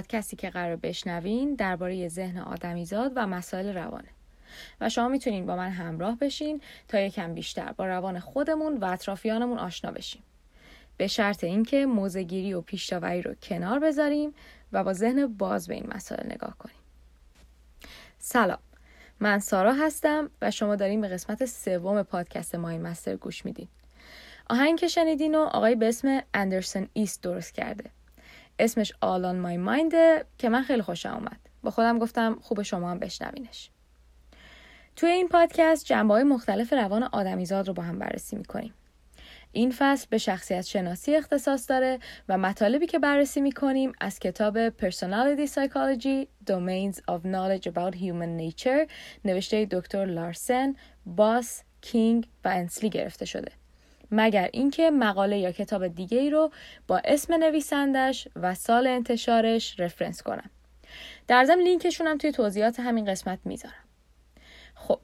پادکستی که قرار بشنوین درباره ذهن آدمیزاد و مسائل روانه و شما می‌تونین با من همراه بشین تا یکم بیشتر با روان خودمون و اطرافیانمون آشنا بشیم. به شرط اینکه موزگیری و پیشتاوری رو کنار بذاریم و با ذهن باز به این مسائل نگاه کنیم. سلام. من سارا هستم و شما داریم به قسمت سوم پادکست ماین مستر گوش میدین. آهنگ که شنیدین و آقای به اسم اندرسون ایست درست کرده. اسمش All on My Mind که من خیلی خوشم اومد. با خودم گفتم خوب شما هم بشنوینش. توی این پادکست جنبه های مختلف روان آدمیزاد رو با هم بررسی می‌کنیم. این فصل به شخصیت شناسی اختصاص داره و مطالبی که بررسی می‌کنیم از کتاب Personality Psychology Domains of Knowledge About Human Nature نوشته دکتر لارسن، باس، کینگ و انسلی گرفته شده. مگر اینکه مقاله یا کتاب دیگه ای رو با اسم نویسندش و سال انتشارش رفرنس کنم. در ضمن لینکشون هم توی توضیحات همین قسمت می‌ذارم. خب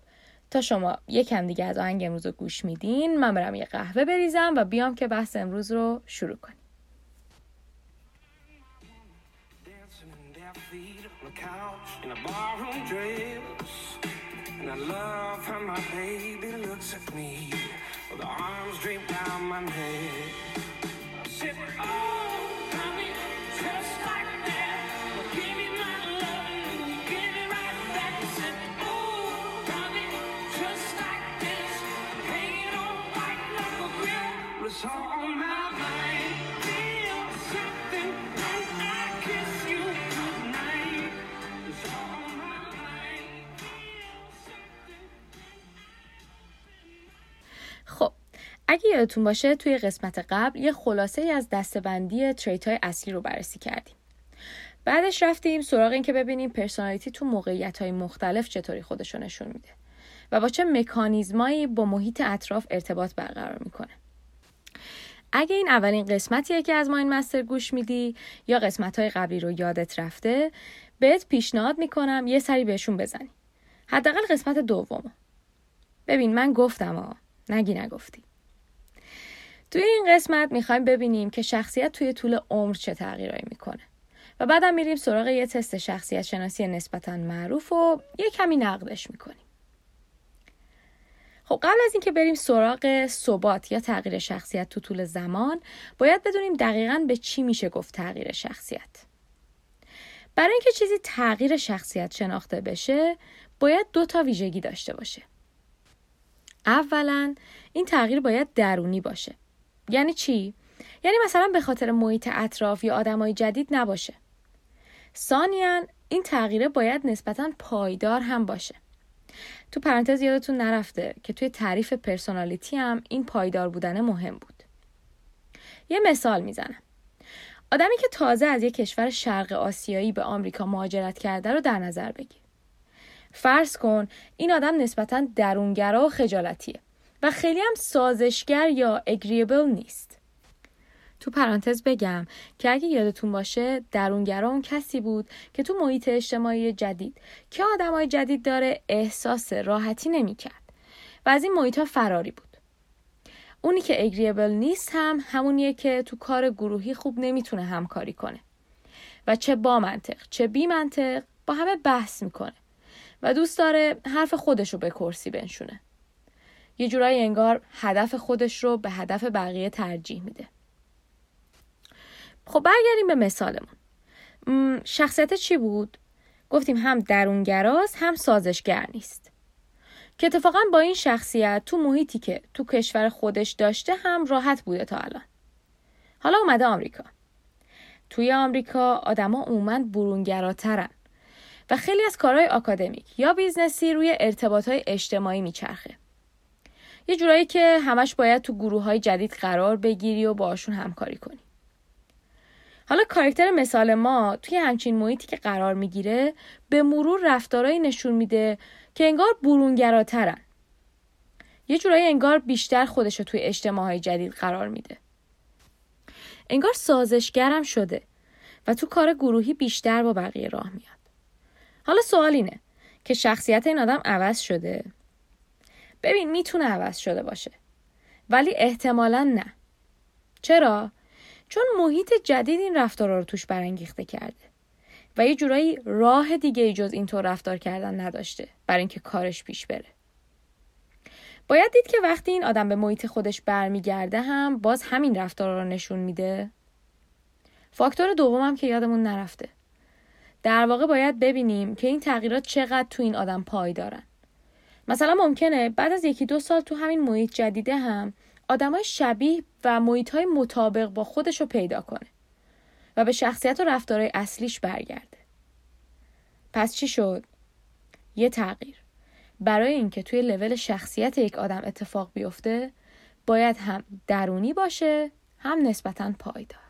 تا شما یکم دیگه از آهنگ امروز رو گوش میدین من برم یه قهوه بریزم و بیام که بحث امروز رو شروع کنیم. And I love how my baby looks at me The arms drape down my neck. Sit up. Oh. اگه یادتون باشه توی قسمت قبل یه خلاصه از دستبندی تریت های اصلی رو بررسی کردیم. بعدش رفتیم سراغ این که ببینیم پرسونالیتی تو موقعیت های مختلف چطوری خودش رو نشون میده و با چه مکانیزمایی با محیط اطراف ارتباط برقرار می‌کنه. اگه این اولین قسمتیه که از ماین مستر گوش میدی یا قسمت های قبلی رو یادت رفته بهت پیشنهاد می‌کنم یه سری بهشون بزنی. حداقل قسمت دوم. ببین من گفتم ها نگی نگفتی. توی این قسمت می‌خوایم ببینیم که شخصیت توی طول عمر چه تغییرایی می‌کنه و بعدم میریم سراغ یه تست شخصیت شناسی نسبتا معروف و یه کمی نقدش می‌کنیم. خب قبل از اینکه بریم سراغ ثبات یا تغییر شخصیت تو طول زمان باید بدونیم دقیقا به چی میشه گفت تغییر شخصیت. برای اینکه چیزی تغییر شخصیت شناخته بشه باید دو تا ویژگی داشته باشه. اولا این تغییر باید درونی باشه. یعنی چی؟ یعنی مثلا به خاطر محیط اطراف یا آدمای جدید نباشه. ثانیا این تغییره باید نسبتا پایدار هم باشه. تو پرانتز یادتون نرفته که توی تعریف پرسونالیتی هم این پایدار بودن مهم بود. یه مثال می‌زنم. آدمی که تازه از یک کشور شرق آسیایی به آمریکا مهاجرت کرده رو در نظر بگیر. فرض کن این آدم نسبتا درونگرا و خجالتیه و خیلی هم سازشگر یا اگریبل نیست. تو پرانتز بگم که اگه یادتون باشه درونگرا اون کسی بود که تو محیط اجتماعی جدید که آدمای جدید داره احساس راحتی نمی‌کرد و از این محیط ها فراری بود. اونی که اگریبل نیست هم همونیه که تو کار گروهی خوب نمی‌تونه همکاری کنه و چه با منطق چه بی منطق با همه بحث می‌کنه و دوست داره حرف خودش رو به کرسی بنشونه. یه جورایی انگار هدف خودش رو به هدف بقیه ترجیح میده. خب برگردیم به مثالمون. شخصیت چی بود؟ گفتیم هم درونگراست هم سازشگر نیست. که اتفاقا با این شخصیت تو محیطی که تو کشور خودش داشته هم راحت بوده تا الان. حالا اومده آمریکا. توی آمریکا آدما عموما برونگراترن و خیلی از کارهای آکادمیک یا بیزنسی روی ارتباطهای اجتماعی میچرخه. یه جورایی که همش باید تو گروه های جدید قرار بگیری و باشون همکاری کنی. حالا کاراکتر مثال ما توی همچین محیطی که قرار می‌گیره به مرور رفتارهایی نشون میده که انگار برونگراترن. یه جورایی انگار بیشتر خودش رو توی اجتماعهای جدید قرار میده. انگار سازشگرم شده و تو کار گروهی بیشتر با بقیه راه میاد. حالا سوال اینه که شخصیت این آدم عوض شده؟ ببین می‌تونه عوض شده باشه. ولی احتمالا نه. چرا؟ چون محیط جدید این رفتارا رو توش برانگیخته کرده و یه جورایی راه دیگه ای جز اینطور رفتار کردن نداشته برای اینکه کارش پیش بره. باید دید که وقتی این آدم به محیط خودش برمیگرده هم باز همین رفتار رو نشون میده. فاکتور دومم که یادمون نرفته. در واقع باید ببینیم که این تغییرات چقدر تو این آدم پای دارن. مثلا ممکنه بعد از یکی دو سال تو همین محیط جدیده هم آدمای شبیه و محیط های مطابق با خودش رو پیدا کنه و به شخصیت و رفتارهای اصلیش برگرده. پس چی شد؟ یه تغییر. برای اینکه توی لول شخصیت یک آدم اتفاق بیفته باید هم درونی باشه هم نسبتا پایدار.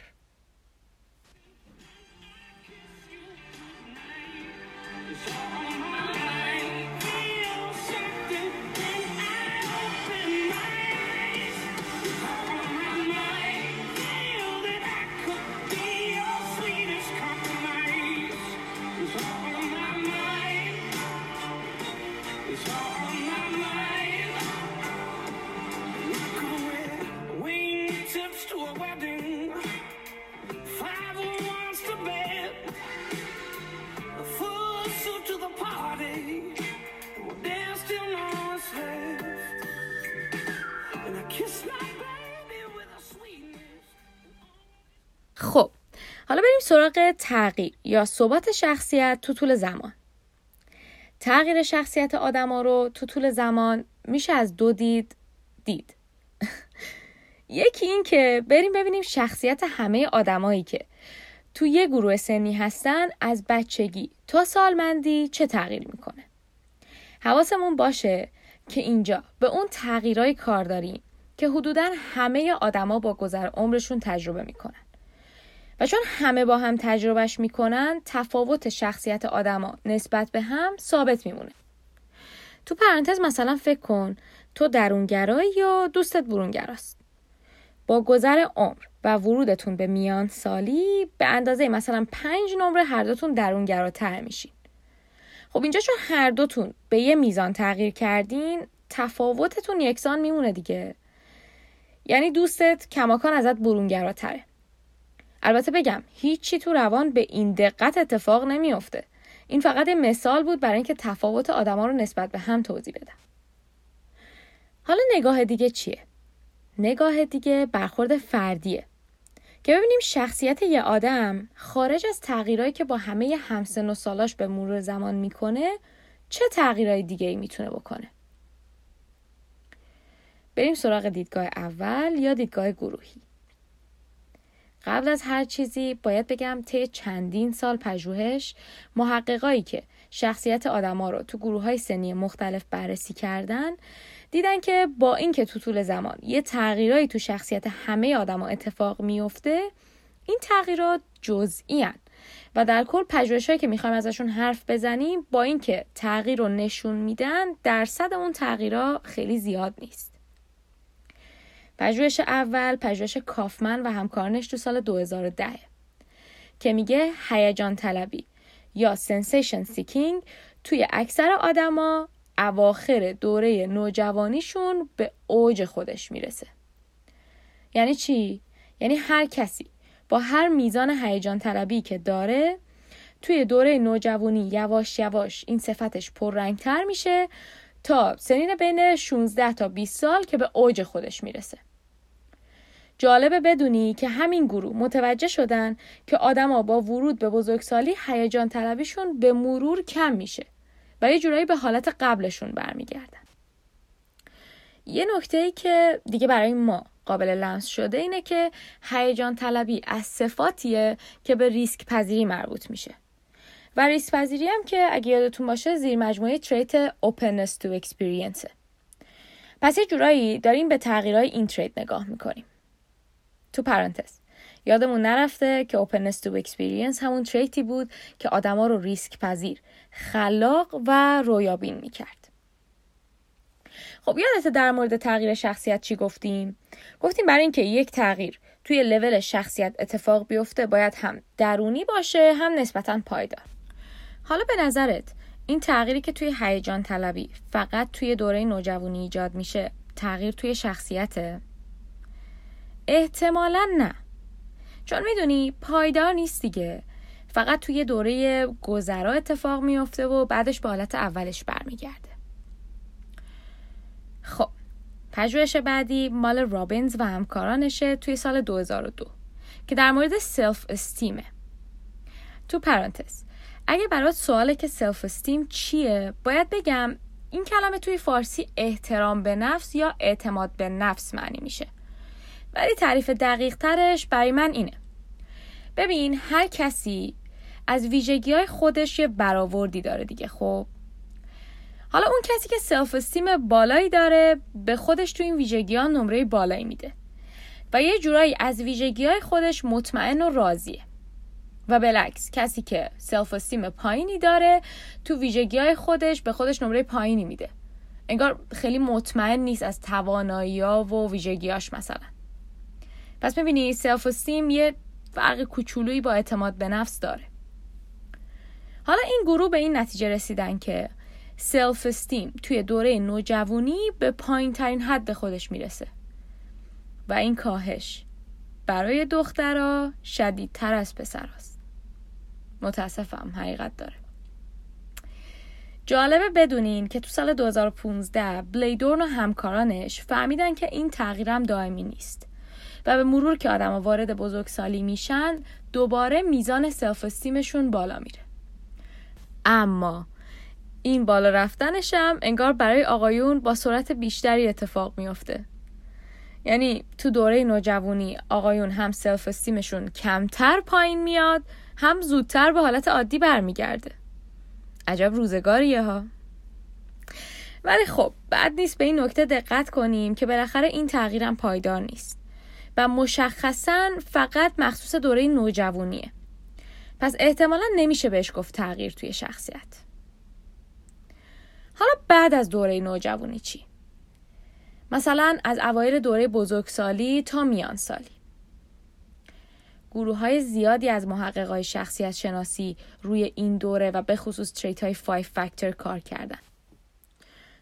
سراغ تغییر یا ثبات شخصیت تو طول زمان. تغییر شخصیت آدما رو تو طول زمان میشه از دو دید دید. یکی این که بریم ببینیم شخصیت همه آدمایی که تو یه گروه سنی هستن از بچگی تا سالمندی چه تغییر می‌کنه. حواسمون باشه که اینجا به اون تغییرای کار داریم که حدودا همه آدما با گذر عمرشون تجربه می‌کنن. و چون همه با هم تجربهش می‌کنن تفاوت شخصیت آدما نسبت به هم ثابت میمونه. تو پرانتز مثلا فکر کن تو درونگرایی یا دوستت برونگراست؟ با گذر عمر و ورودتون به میان سالی به اندازه مثلا پنج نمره هر دوتون درونگراتر میشین. خب اینجا چون هر دوتون به یه میزان تغییر کردین تفاوتتون یکسان میمونه دیگه. یعنی دوستت کماکان ازت برونگراتره. البته بگم هیچی تو روان به این دقت اتفاق نمیافته. این فقط مثال بود برای اینکه تفاوت آدما رو نسبت به هم توضیح بدم. حالا نگاه دیگه چیه؟ نگاه دیگه برخورد فردیه. که ببینیم شخصیت یه آدم خارج از تغییرهایی که با همه همسن و سالاش به مرور زمان می‌کنه چه تغییرهای دیگه ای می‌تونه بکنه؟ بریم سراغ دیدگاه اول یا دیدگاه گروهی؟ قبل از هر چیزی باید بگم طی چندین سال پژوهش محققایی که شخصیت آدما رو تو گروه های سنی مختلف بررسی کردن دیدن که با اینکه تو طول زمان یه تغییرایی تو شخصیت همه آدما اتفاق میفته این تغییرات جزئی هن. و در کل پژوهشهایی که می‌خوایم ازشون حرف بزنیم با اینکه تغییر رو نشون میدن درصد اون تغییرها خیلی زیاد نیست پژوهش اول پژوهش کافمن و همکارانش تو سال 2010 که میگه هیجان طلبی یا sensation seeking توی اکثر آدما اواخر دوره نوجوانیشون به اوج خودش می‌رسه. یعنی چی؟ یعنی هر کسی با هر میزان هیجان طلبی که داره توی دوره نوجوانی یواش یواش این صفتش پررنگتر میشه تا سنین بین 16 تا 20 سال که به اوج خودش می‌رسه. جالبه بدونی که همین گروه متوجه شدن که آدما با ورود به بزرگسالی هیجان طلبیشون به مرور کم میشه و یه جورایی به حالت قبلشون برمیگردن. یه نکته ای که دیگه برای ما قابل لمس شده اینه که هیجان طلبی از صفاتیه که به ریسک پذیری مربوط میشه. و ریسک پذیری هم که اگه یادتون باشه زیر مجموعه تریت openness to experience پس یه جورایی داریم به تغییرهای این تریت نگاه می‌کنیم. تو پرانتز. یادمون نرفته که openness to experience همون تریتی بود که آدما رو ریسک پذیر خلاق و رویابین می‌کرد. خب یادت در مورد تغییر شخصیت چی گفتیم؟ گفتیم برای اینکه یک تغییر توی لول شخصیت اتفاق بیفته باید هم درونی باشه هم نسبتا پایدار. حالا به نظرت این تغییری که توی هیجان طلبی فقط توی دوره نوجوانی ایجاد میشه تغییر توی شخصیته؟ احتمالا نه. چون می‌دونی پایدار نیست دیگه. فقط توی دوره گذرا اتفاق میافته و بعدش به حالت اولش برمیگرده. خب پژوهش بعدی مال رابینز و همکارانشه توی سال 2002 که در مورد self-esteem ه تو پرانتز اگه برات سواله که self-esteem چیه باید بگم این کلمه توی فارسی احترام به نفس یا اعتماد به نفس معنی میشه. ولی تعریف دقیق ترش برای من اینه. ببین هر کسی از ویژگی های خودش یه برآوردی داره دیگه خب؟ حالا اون کسی که self-esteem بالایی داره به خودش تو این ویژگی ها نمره بالایی میده. و یه جورایی از ویژگی های خودش مطمئن و راضیه. و بالعکس کسی که self-esteem پایینی داره تو ویژگی های خودش به خودش نمره پایینی میده. انگار خیلی مطمئن نیست از توانایی ها و ویژگیاش مثلا. پس می‌بینی self-esteem یه فرق کوچولویی با اعتماد به نفس داره. حالا این گروه به این نتیجه رسیدن که self-esteem توی دوره نوجوانی به پایین ترین حد خودش می‌رسه. و این کاهش برای دخترها شدیدتر از پسراست. متاسفم حقیقت داره. جالبه بدونین که تو سال 2015 بلیدورن و همکارانش فهمیدن که این تغییرم دائمی نیست. و به مرور که آدم وارد بزرگسالی میشن دوباره میزان سلف استیمشون بالا میره. اما این بالا رفتنشم انگار برای آقایون با سرعت بیشتری اتفاق میافته. یعنی تو دوره نوجوانی آقایون هم سلف استیمشون کمتر پایین میاد هم زودتر به حالت عادی برمیگرده. عجب روزگاریه ها. ولی خب بعد نیست به این نکته دقت کنیم که بالاخره این تغییرم پایدار نیست. و مشخصا فقط مخصوص دوره نوجوانیه پس احتمالا نمیشه بهش گفت تغییر توی شخصیت حالا بعد از دوره نوجوانی چی؟ مثلا از اوایل دوره بزرگسالی تا میان سالی گروه های زیادی از محققای شخصیت شناسی روی این دوره و به خصوص تریت های 5 فاکتور کار کردن.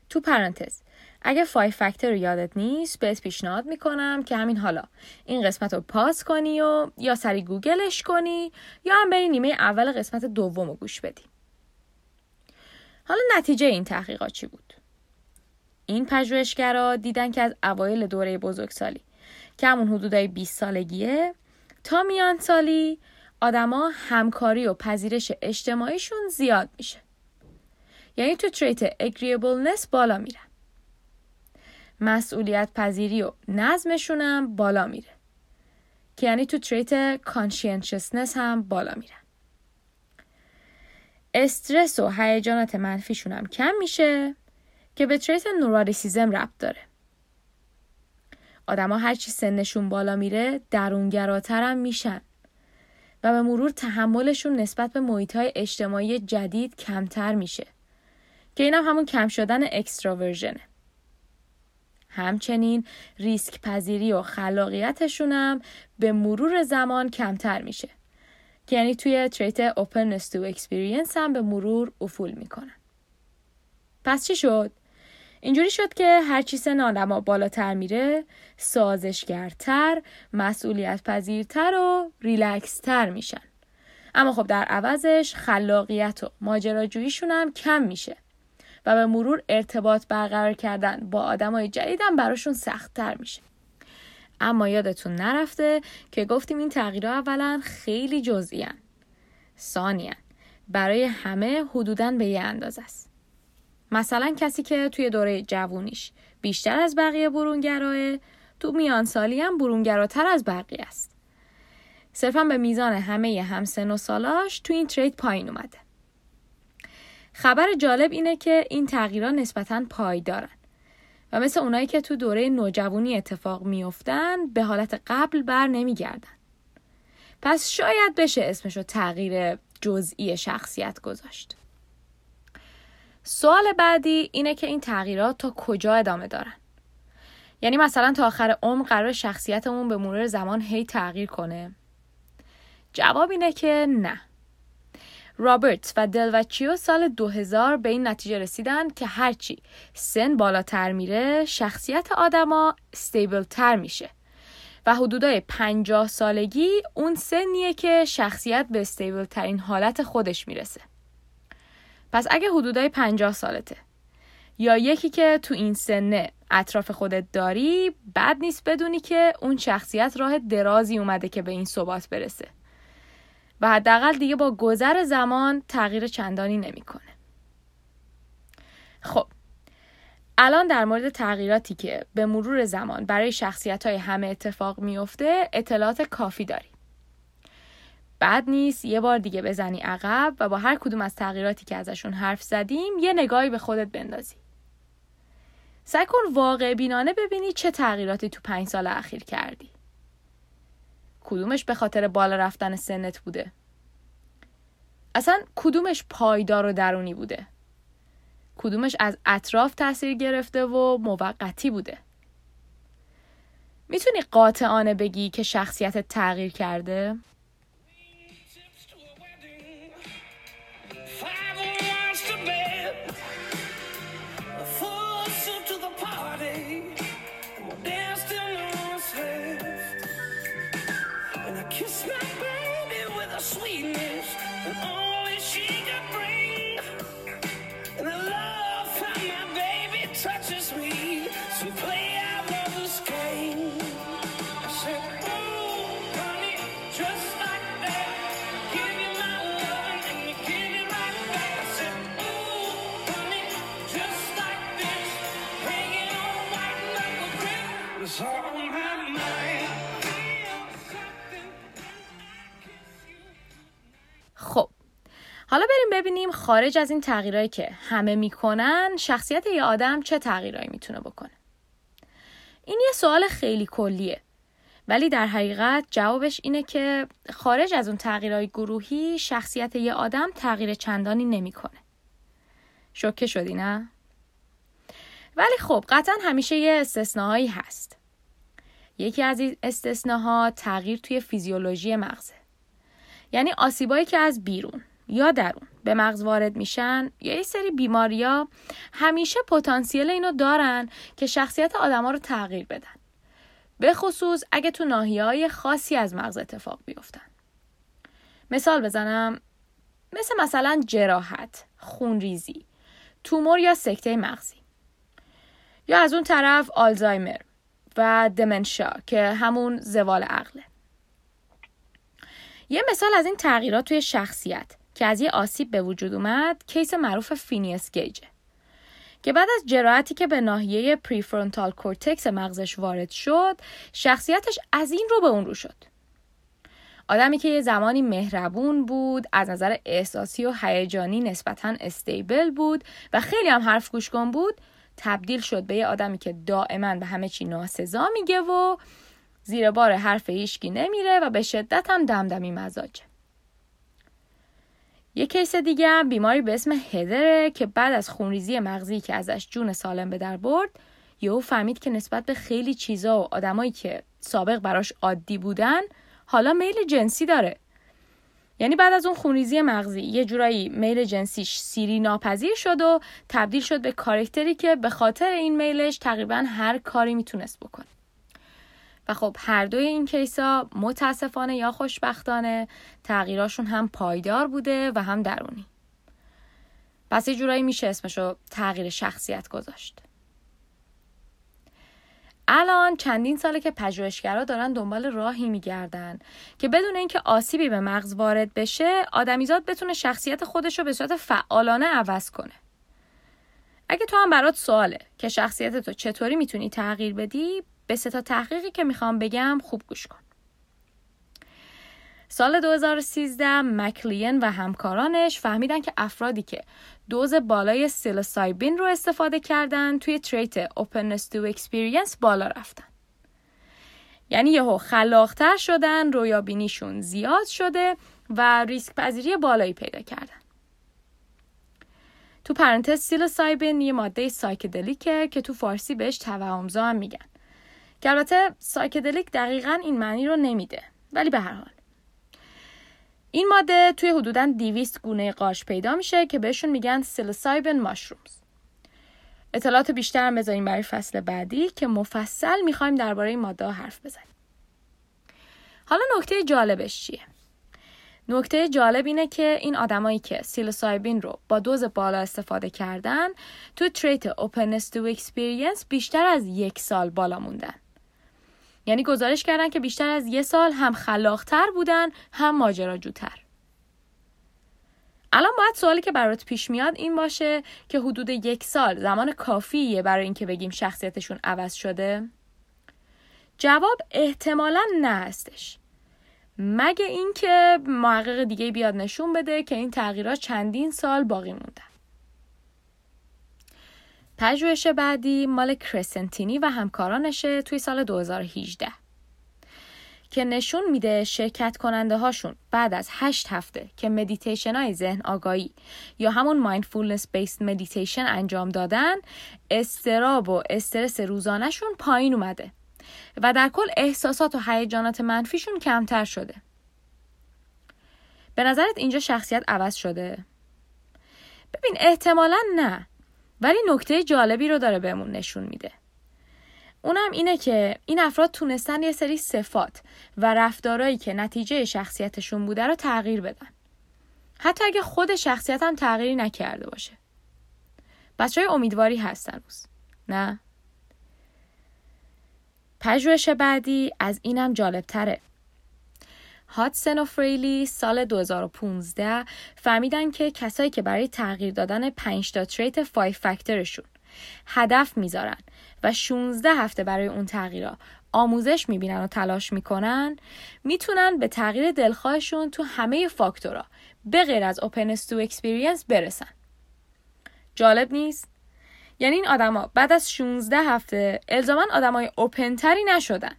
تو پرانتز اگه 5 فاکتور رو یادت نیست بهت پیشنهاد می‌کنم که همین حالا این قسمت رو پاس کنی و یا سری گوگلش کنی یا هم بری نیمه اول قسمت دوم رو گوش بدی. حالا نتیجه این تحقیقات چی بود؟ این پژوهشگرا دیدن که از اوایل دوره بزرگسالی که همون حدودای 20 سالگیه تا میان سالی آدما همکاری و پذیرش اجتماعیشون زیاد میشه. یعنی تو تریت agreeableness بالا میرن. مسئولیت پذیری و نظمشون هم بالا میره. که یعنی تو تریت conscientiousness هم بالا میرن. استرس و هیجانات منفیشون هم کم میشه که به تریت نوراریسیزم ربط داره. آدما هرچی سنشون بالا میره درونگراتر هم میشن و به مرور تحملشون نسبت به محیط اجتماعی جدید کمتر میشه که این هم همون کم شدن اکستراورژنه. همچنین ریسک پذیری و هم به مرور زمان کمتر میشه که یعنی توی تریت openness to experience هم به مرور افول می‌کنن. پس چی شد؟ اینجوری شد که هرچی سن آدما بالاتر میره سازشگرتر مسئولیت پذیرتر و ریلکستر میشن اما خب در عوضش خلاقیت و ماجراجوییشون هم کم میشه و به مرور ارتباط برقرار کردن با آدمای جدیدم براشون سختتر میشه اما یادتون نرفته که گفتیم این تغییرها اولا خیلی جزئی ثانیا برای همه حدوداً به یه اندازه است مثلا کسی که توی دوره جوونیش بیشتر از بقیه برونگراه تو میان سالی هم برونگراتر از بقیه است. صرفا به میزان همه همسن و سالاش تو این ترید پایین اومده. خبر جالب اینه که این تغییرات نسبتا پایدارن و مثل اونایی که تو دوره نوجوانی اتفاق میافتن به حالت قبل بر نمیگردن. پس شاید بشه اسمشو تغییر جزئی شخصیت گذاشت. سوال بعدی اینه که این تغییرات تا کجا ادامه دارن؟ یعنی مثلا تا آخر عمر قرار شخصیتمون به مرور زمان هی تغییر کنه؟ جواب اینه که نه. رابرت و دلوچیو سال 2000 به این نتیجه رسیدن که هرچی سن بالاتر میره شخصیت آدما استیبل تر میشه. و حدودای 50 سالگی اون سنیه که شخصیت به استیبل ترین حالت خودش می‌رسه. پس اگه حدودای 50 سالته یا یکی که تو این سنه اطراف خودت داری بد نیست بدونی که اون شخصیت راه درازی اومده که به این ثبات برسه. و حداقل دیگه با گذر زمان تغییر چندانی نمی‌کنه. خب الان در مورد تغییراتی که به مرور زمان برای شخصیت های همه اتفاق میفته اطلاعات کافی داری. بعد نیست یه بار دیگه بزنی عقب و با هر کدوم از تغییراتی که ازشون حرف زدیم یه نگاهی به خودت بندازی. سعی کن واقع بینانه ببینی چه تغییراتی تو پنج سال اخیر کردی. کدومش به خاطر بالا رفتن سنت بوده؟ اصلا کدومش پایدار و درونی بوده؟ کدومش از اطراف تاثیر گرفته و موقتی بوده؟ می‌تونی قاطعانه بگی که شخصیت تغییر کرده؟ ببینیم خارج از این تغییرهایی که همه می‌کنن شخصیت یه آدم چه تغییرهایی می‌تونه بکنه این یه سوال خیلی کلیه ولی در حقیقت جوابش اینه که خارج از اون تغییرهای گروهی شخصیت یه آدم تغییر چندانی نمی‌کنه. شوکه شدی نه؟ ولی خب قطعا همیشه یه استثناهایی هست. یکی از این استثناها تغییر توی فیزیولوژی مغزه. یعنی آسیبایی که از بیرون یا درون به مغز وارد میشن یا یه سری بیماریا همیشه پتانسیل اینو دارن که شخصیت آدما رو تغییر بدن. به خصوص اگه تو ناحیه های خاصی از مغز اتفاق بیفتن. مثال بزنم مثل مثلا جراحت، خونریزی، تومور یا سکته مغزی. یا از اون طرف آلزایمر و دمنشا که همون زوال عقله. یه مثال از این تغییرات توی شخصیت که از یه آسیب به وجود اومد case معروف فینیس گیجه. که بعد از جراحتی که به ناحیه prefrontal cortex مغزش وارد شد شخصیتش از این رو به اون رو شد آدمی که یه زمانی مهربون بود از نظر احساسی و هیجانی نسبتا stable بود و خیلی هم حرف گوش کن بود تبدیل شد به یه آدمی که دائما به همه چی ناسزا میگه و زیر بار حرف هیچکی نمیره و به شدت هم دمدمی مزاجه یه کیس دیگه هم بیماری به اسم هدره که بعد از خونریزی مغزی که ازش جون سالم به در برد یهو فهمید که نسبت به خیلی چیزا و آدمایی که سابق براش عادی بودن حالا میل جنسی داره. یعنی بعد از اون خونریزی مغزی یه جورایی میل جنسیش سیری ناپذیر شد و تبدیل شد به کارکتری که به خاطر این میلش تقریبا هر کاری می‌تونست بکنه. و خب هر دوی این کیسا متاسفانه یا خوشبختانه تغییراشون هم پایدار بوده و هم درونی. پس یه جورایی میشه اسمشو تغییر شخصیت گذاشت. الان چندین ساله که پژوهشگرا دارن دنبال راهی میگردن که بدون اینکه آسیبی به مغز وارد بشه آدمیزاد بتونه شخصیت خودش رو به صورت فعالانه عوض کنه اگه تو هم برات سواله که شخصیت تو چطوری می‌تونی تغییر بدی به سه تا تحقیقی که می‌خوام بگم خوب گوش کن. سال 2013 مکلین و همکارانش فهمیدن که افرادی که دوز بالای سیلوسایبین رو استفاده کردن توی تریت Openness to Experience بالا رفتن. یعنی یهو خلاقتر شدن رویابینیشون زیاد شده و ریسک پذیری بالایی پیدا کردن تو پرانتز سیلوسایبین یه ماده سایکدلیکه که تو فارسی بهش توهمزا هم میگن که البته سایکدلیک دقیقا این معنی رو نمیده. ولی به هر حال. این ماده توی حدودا 200 گونه قارچ پیدا میشه که بهشون میگن سیلوسایبین ماشرومز اطلاعات بیشتر هم بذاریم برای فصل بعدی که مفصل می‌خوایم درباره این ماده حرف بزنیم. حالا نکته جالبش چیه؟ نکته جالب اینه که این آدمایی که سیلوسایبین رو با دوز بالا استفاده کردن تو تریت openness to experience بیشتر از یک سال بالا موندن. یعنی گزارش کردن که بیشتر از یک سال هم خلاقتر بودن هم ماجراجوتر الان باید سوالی که برات پیش میاد این باشه که حدود یک سال زمان کافیه برای اینکه بگیم شخصیتشون عوض شده؟ جواب احتمالا نه هستش. مگه اینکه محقق دیگه بیاد نشون بده که این تغییرات چندین سال باقی موندن. پژوهش بعدی مال کرسنتینی و همکارانشه توی سال 2018 که نشون میده شرکت کننده هاشون بعد از هشت هفته که مدیتیشن های ذهن آگاهی یا همون mindfulness-based meditation انجام دادن اضطراب و استرس روزانهشون پایین اومده و در کل احساسات و هیجانات منفیشون کمتر شده. به نظرت اینجا شخصیت عوض شده؟ ببین احتمالا نه. ولی نکته جالبی رو داره بهمون نشون میده اونم اینه که این افراد تونستن یه سری صفات و رفتارهایی که نتیجه شخصیتشون بوده رو تغییر بدن. حتی اگه خود شخصیت هم تغییری نکرده باشه. بچه های امیدواری هستن روز. نه؟ پژوهش بعدی از اینم جالب تره. هاتسن و فریلی سال 2015 فهمیدن که کسایی که برای تغییر دادن 5 تا تریت 5 فاکتورشون هدف می‌ذارن و 16 هفته برای اون تغییرها آموزش می‌بینن و تلاش می‌کنن می‌تونن به تغییر دلخواهشون تو همه فاکتورها به غیر از openness to experience برسن جالب نیست؟ یعنی این آدما بعد از 16 هفته الزاما آدمای اوپنتری نشدن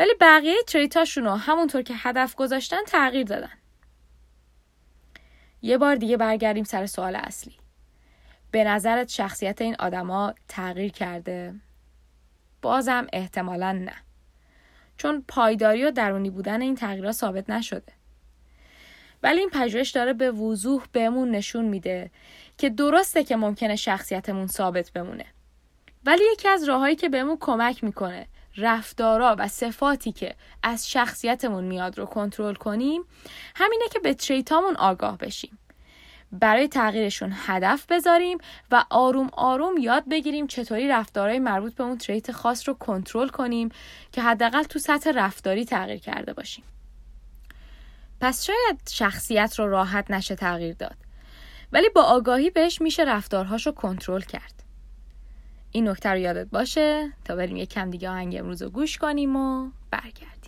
ولی بقیه تریتاشون رو همونطور که هدف گذاشتن تغییر دادن یه بار دیگه برگردیم سر سوال اصلی به نظرت شخصیت این آدما تغییر کرده؟ بازم احتمالا نه. چون پایداری و درونی بودن این تغییرات ثابت نشده. ولی این پژوهش داره به وضوح بهمون نشون میده که درسته که ممکنه شخصیتمون ثابت بمونه. ولی یکی از راههایی که بهمون کمک می‌کنه رفتارا و صفاتی که از شخصیتمون میاد رو کنترل کنیم همینه که به تریتامون آگاه بشیم. برای تغییرشون هدف بذاریم و آروم آروم یاد بگیریم چطوری رفتارهای مربوط به اون تریت خاص رو کنترل کنیم که حداقل تو سطح رفتاری تغییر کرده باشیم. پس شاید شخصیت رو راحت نشه تغییر داد. ولی با آگاهی بهش میشه رفتارهاش رو کنترل کرد. این نکته رو یادت باشه تا بریم یک کم دیگه آهنگ امروز رو گوش کنیم و برگردیم.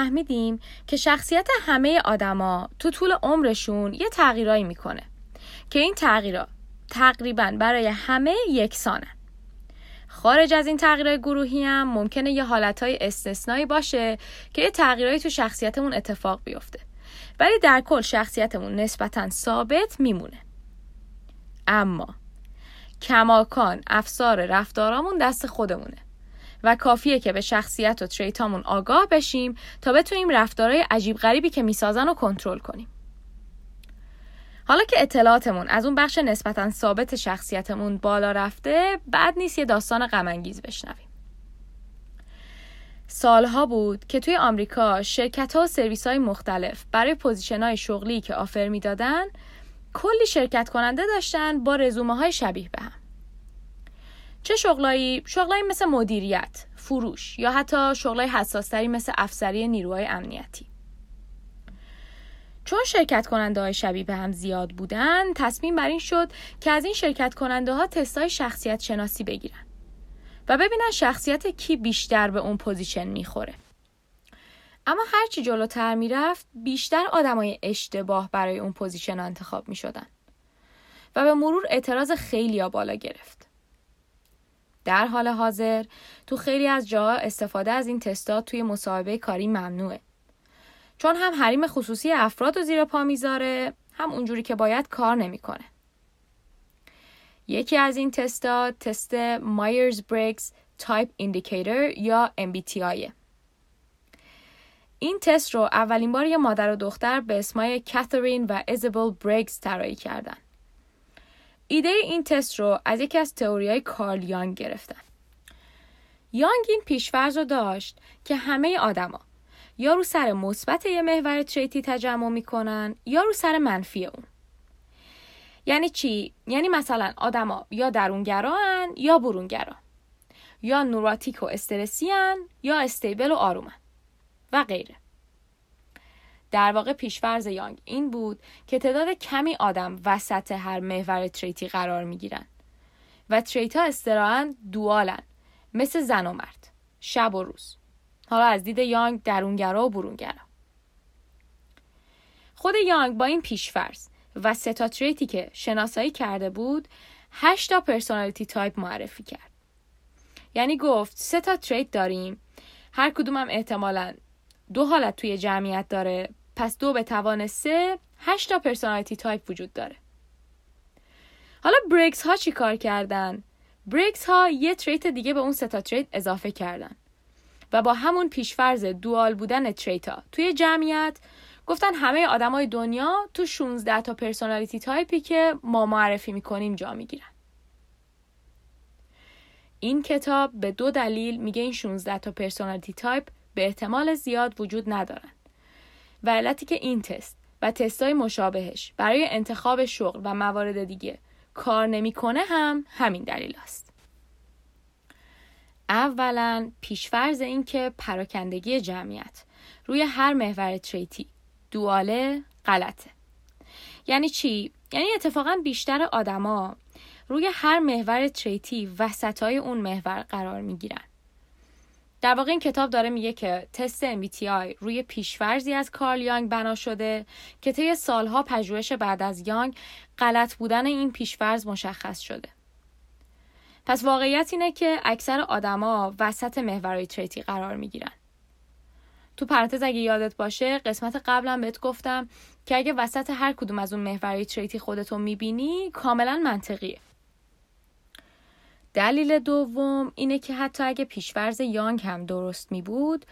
فهمیدیم که شخصیت همه آدما تو طول عمرشون یه تغییرایی می‌کنه که این تغییرها تقریبا برای همه یکسانه. خارج از این تغییرهای گروهی هم ممکنه یه حالتهای استثنایی باشه که یه تغییرایی تو شخصیتمون اتفاق بیفته. ولی در کل شخصیتمون نسبتا ثابت میمونه. اما کماکان افسار رفتارامون دست خودمونه. و کافیه که به شخصیت و trait امون آگاه بشیم تا بتونیم رفتارهای عجیب غریبی که می‌سازن رو کنترل کنیم. حالا که اطلاعاتمون از اون بخش نسبتا ثابت شخصیتمون بالا رفته بد نیست یه داستان غمانگیز بشنویم. سالها بود که توی آمریکا شرکت ها و های مختلف برای position های شغلی که offer می‌دادن کلی شرکت کننده داشتن با رزومه های شبیه به هم. چه شغلایی؟ شغلایی مثل مدیریت، فروش یا حتی شغلای حساستری مثل افسری نیروهای امنیتی. چون شرکت کننده های شبیه به هم زیاد بودن تصمیم بر این شد که از این شرکت کننده ها تستای شخصیت شناسی بگیرن و ببینن شخصیت کی بیشتر به اون position می‌خوره اما هرچی جلوتر می‌رفت بیشتر آدمای اشتباه برای اون position انتخاب می‌شدن و به مرور اعتراض خیلی بالا گرفت در حال حاضر تو خیلی از جاها استفاده از این تستا توی مصاحبه کاری ممنوعه چون هم حریم خصوصی افراد رو زیر پا می‌ذاره هم اونجوری که باید کار نمی‌کنه. یکی از این تستا تست مایرز بریگز type indicator یا MBTI این تست رو اولین بار یه مادر و دختر به اسمای کاترین و ایزابل بریگز طراحی کردن. ایده این تست رو از یکی از های کارل یانگ گرفتن. یانگ این پیشفرض رو داشت که همه آدما یا رو سر مثبت یه محور تریتی تجمع می‌کنن یا رو سر منفی اون. یعنی چی؟ یعنی مثلا آدما یا درونگران یا برونگرا یا نوراتیک و استرسیان یا استیبل و آرومن و غیره. در واقع پیشفرز یانگ. این بود که تعداد کمی آدم وسط هر محور تریتی قرار می گیرن و trait ها اصطلاحا dual ان مثل زن و مرد شب و روز. حالا از دید یانگ درونگرا و برونگرا. خود یانگ با این پیشفرض و سه تا trait ی که شناسایی کرده بود هشتا تا personality type معرفی کرد. یعنی گفت سه تا trait داریم. هر کدومم احتمالا دو حالت توی جمعیت داره. پس دو به توان سه هشتا تا personality type وجود داره. حالا بریگز ها چی کار کردن؟ بریگز ها یه trait دیگه به اون سه تا trait اضافه کردن. و با همون پیشفرض dual بودن trait ا توی جمعیت گفتن همه آدمای دنیا تو 16 تا personality type ی که ما معرفی می‌کنیم جا می‌گیرن. این کتاب به دو دلیل میگه این 16 تا personality type به احتمال زیاد وجود ندارن. و علتی که این تست و تستای مشابهش برای انتخاب شغل و موارد دیگه کار نمی‌کنه هم همین دلیل است. اولا پیشفرز این که پراکندگی جمعیت روی هر محور تریتی دواله غلطه. یعنی چی؟ یعنی اتفاقا بیشتر آدما روی هر محور تریتی وسطای اون محور قرار می‌گیرن. در واقع این کتاب داره میگه که تست MBTI روی پیشفرزی از کارل یانگ بنا شده که طی سالها پژوهش بعد از یانگ غلط بودن این پیشفرز مشخص شده پس واقعیت اینه که اکثر آدما وسط محورهای تریتی قرار می‌گیرن. تو پرانتز اگه یادت باشه قسمت قبلا بهت گفتم که اگه وسط هر کدوم از اون محورهای تریتی خودتو می‌بینی کاملا منطقیه. دلیل دوم اینه که حتی اگه پیشورز یانگ هم درست می بود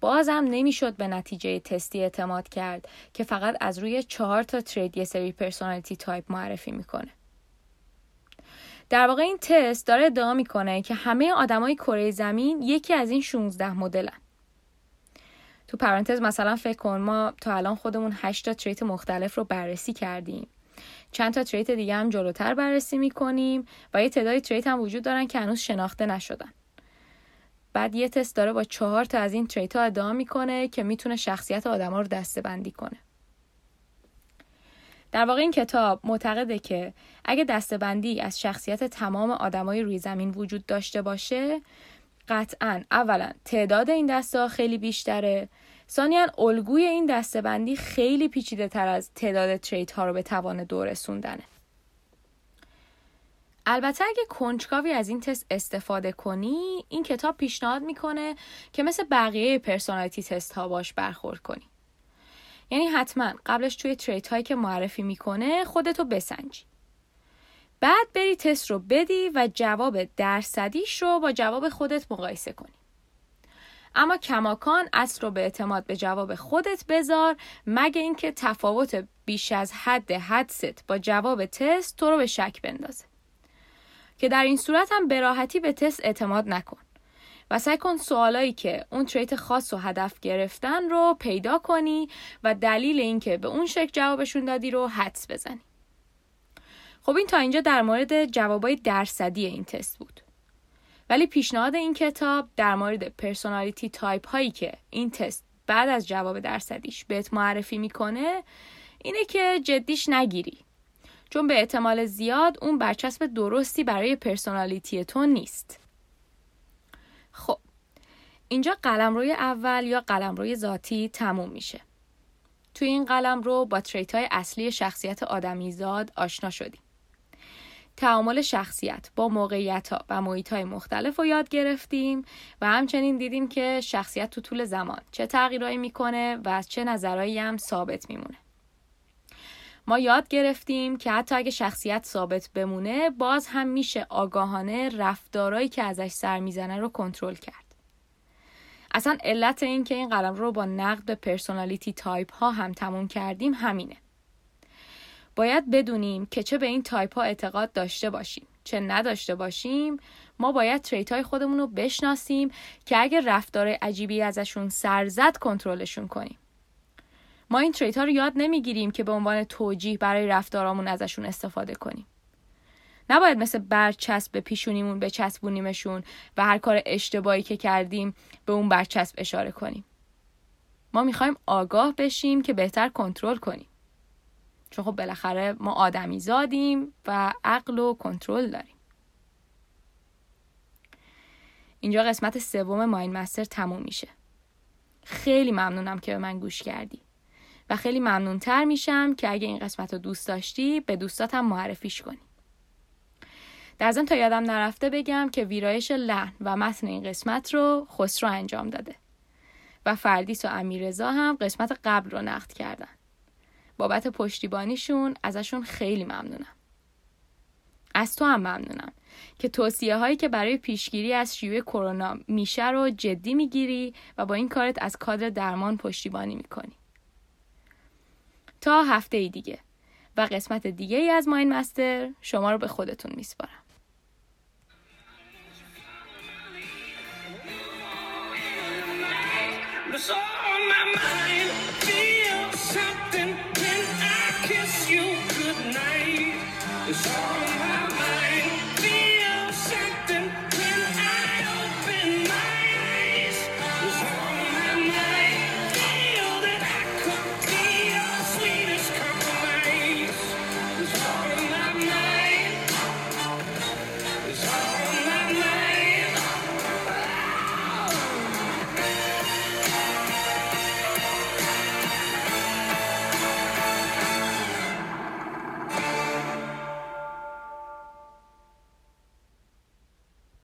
بازم نمی‌شد به نتیجه تستی اعتماد کرد که فقط از روی چهار تا trait یه سری personality type معرفی می‌کنه. در واقع این تست داره ادعا می‌کنه که همه آدمای کره زمین یکی از این 16 مدلن تو پرانتز مثلا فکر کن ما تا الان خودمون 8 تا trait مختلف رو بررسی کردیم چند تا trait دیگه هم جلوتر بررسی می‌کنیم و یه تعدادی trait هم وجود دارن که هنوز شناخته نشدن. بعد یه تست داره با چهار تا از این تریت ها ادعا می‌کنه که می‌تونه شخصیت آدما رو دسته بندی کنه. در واقع این کتاب معتقده که اگه دستبندی از شخصیت تمام آدمای روی زمین وجود داشته باشه قطعا اولا تعداد این دسته خیلی بیشتره ثانیا الگوی این دستبندی خیلی پیچیده تر از تعداد تریت ها رو به توان دور رسوندنه. البته اگه کنجکاوی از این تست استفاده کنی این کتاب پیشنهاد می‌کنه که مثل بقیه personality test ها باش برخورد کنی. یعنی حتما قبلش توی trait هایی که معرفی می‌کنه خودتو بسنجی. بعد بری تست رو بدی و جواب درصدیش رو با جواب خودت مقایسه کنی. اما کماکان اصل رو به اعتماد به جواب خودت بذار مگه اینکه تفاوت بیش از حد حدست با جواب تست تو رو به شک بندازه که در این صورت هم به راحتی به تست اعتماد نکن و سعی کن سوالایی که اون trait خاص و هدف گرفتن رو پیدا کنی و دلیل اینکه به اون شکل جوابشون دادی رو حدس بزنی. خب این تا اینجا در مورد جوابای درصدی این تست بود. ولی پیشنهاد این کتاب در مورد personality type هایی که این تست بعد از جواب درصدیش بهت معرفی می‌کنه اینه که جدیش نگیری. چون به احتمال زیاد اون برچسب درستی برای پرسونالیتی تو نیست. خب اینجا قلمروی اول یا قلمروی ذاتی تموم میشه. توی این قلم رو با تریت های اصلی شخصیت آدمیزاد آشنا شدیم. تعامل شخصیت با موقعیت ها و محیط های مختلف رو یاد گرفتیم و همچنین دیدیم که شخصیت تو طول زمان چه تغییرهایی می‌کنه و از چه نظرهایی هم ثابت میمونه. ما یاد گرفتیم که حتی اگه شخصیت ثابت بمونه باز هم میشه آگاهانه رفتارهایی که ازش سر می‌زنه رو کنترل کرد. اصلا علت این که این قلم رو با نقد به personality type ها هم تموم کردیم همینه. باید بدونیم که چه به این تایپ ها اعتقاد داشته باشیم. چه نداشته باشیم ما باید trait های خودمون رو بشناسیم که اگر رفتار عجیبی ازشون سرزد کنترلشون کنیم. ما این تریت ها رو یاد نمی‌گیریم که به عنوان توجیه برای رفتارامون ازشون استفاده کنیم. نباید مثل برچسب به پیشونیمون بچسبونیمشون و هر کار اشتباهی که کردیم به اون برچسب اشاره کنیم. ما می‌خوایم آگاه بشیم که بهتر کنترل کنیم. چون خب بالاخره ما آدمی زادیم و عقل و کنترل داریم. اینجا قسمت سوم ماین مستر تموم میشه. خیلی ممنونم که به من گوش کردی. و خیلی ممنونتر میشم که اگه این قسمت رو دوست داشتی به دوستاتم معرفیش کنی. در ضمن تا یادم نرفته بگم که ویرایش لحن و متن این قسمت رو خسرو انجام داده. و فردیس و امیرزا هم قسمت قبل رو نقد کردن. بابت پشتیبانیشون ازشون خیلی ممنونم. از تو هم ممنونم که توصیه هایی که برای پیشگیری از شیوع کرونا میشه رو جدی می‌گیری و با این کارت از کادر درمان پشتیبانی می‌کنی. تا هفته ای دیگه و قسمت دیگه ای از ماین مستر شما رو به خودتون میسپارم. It's It's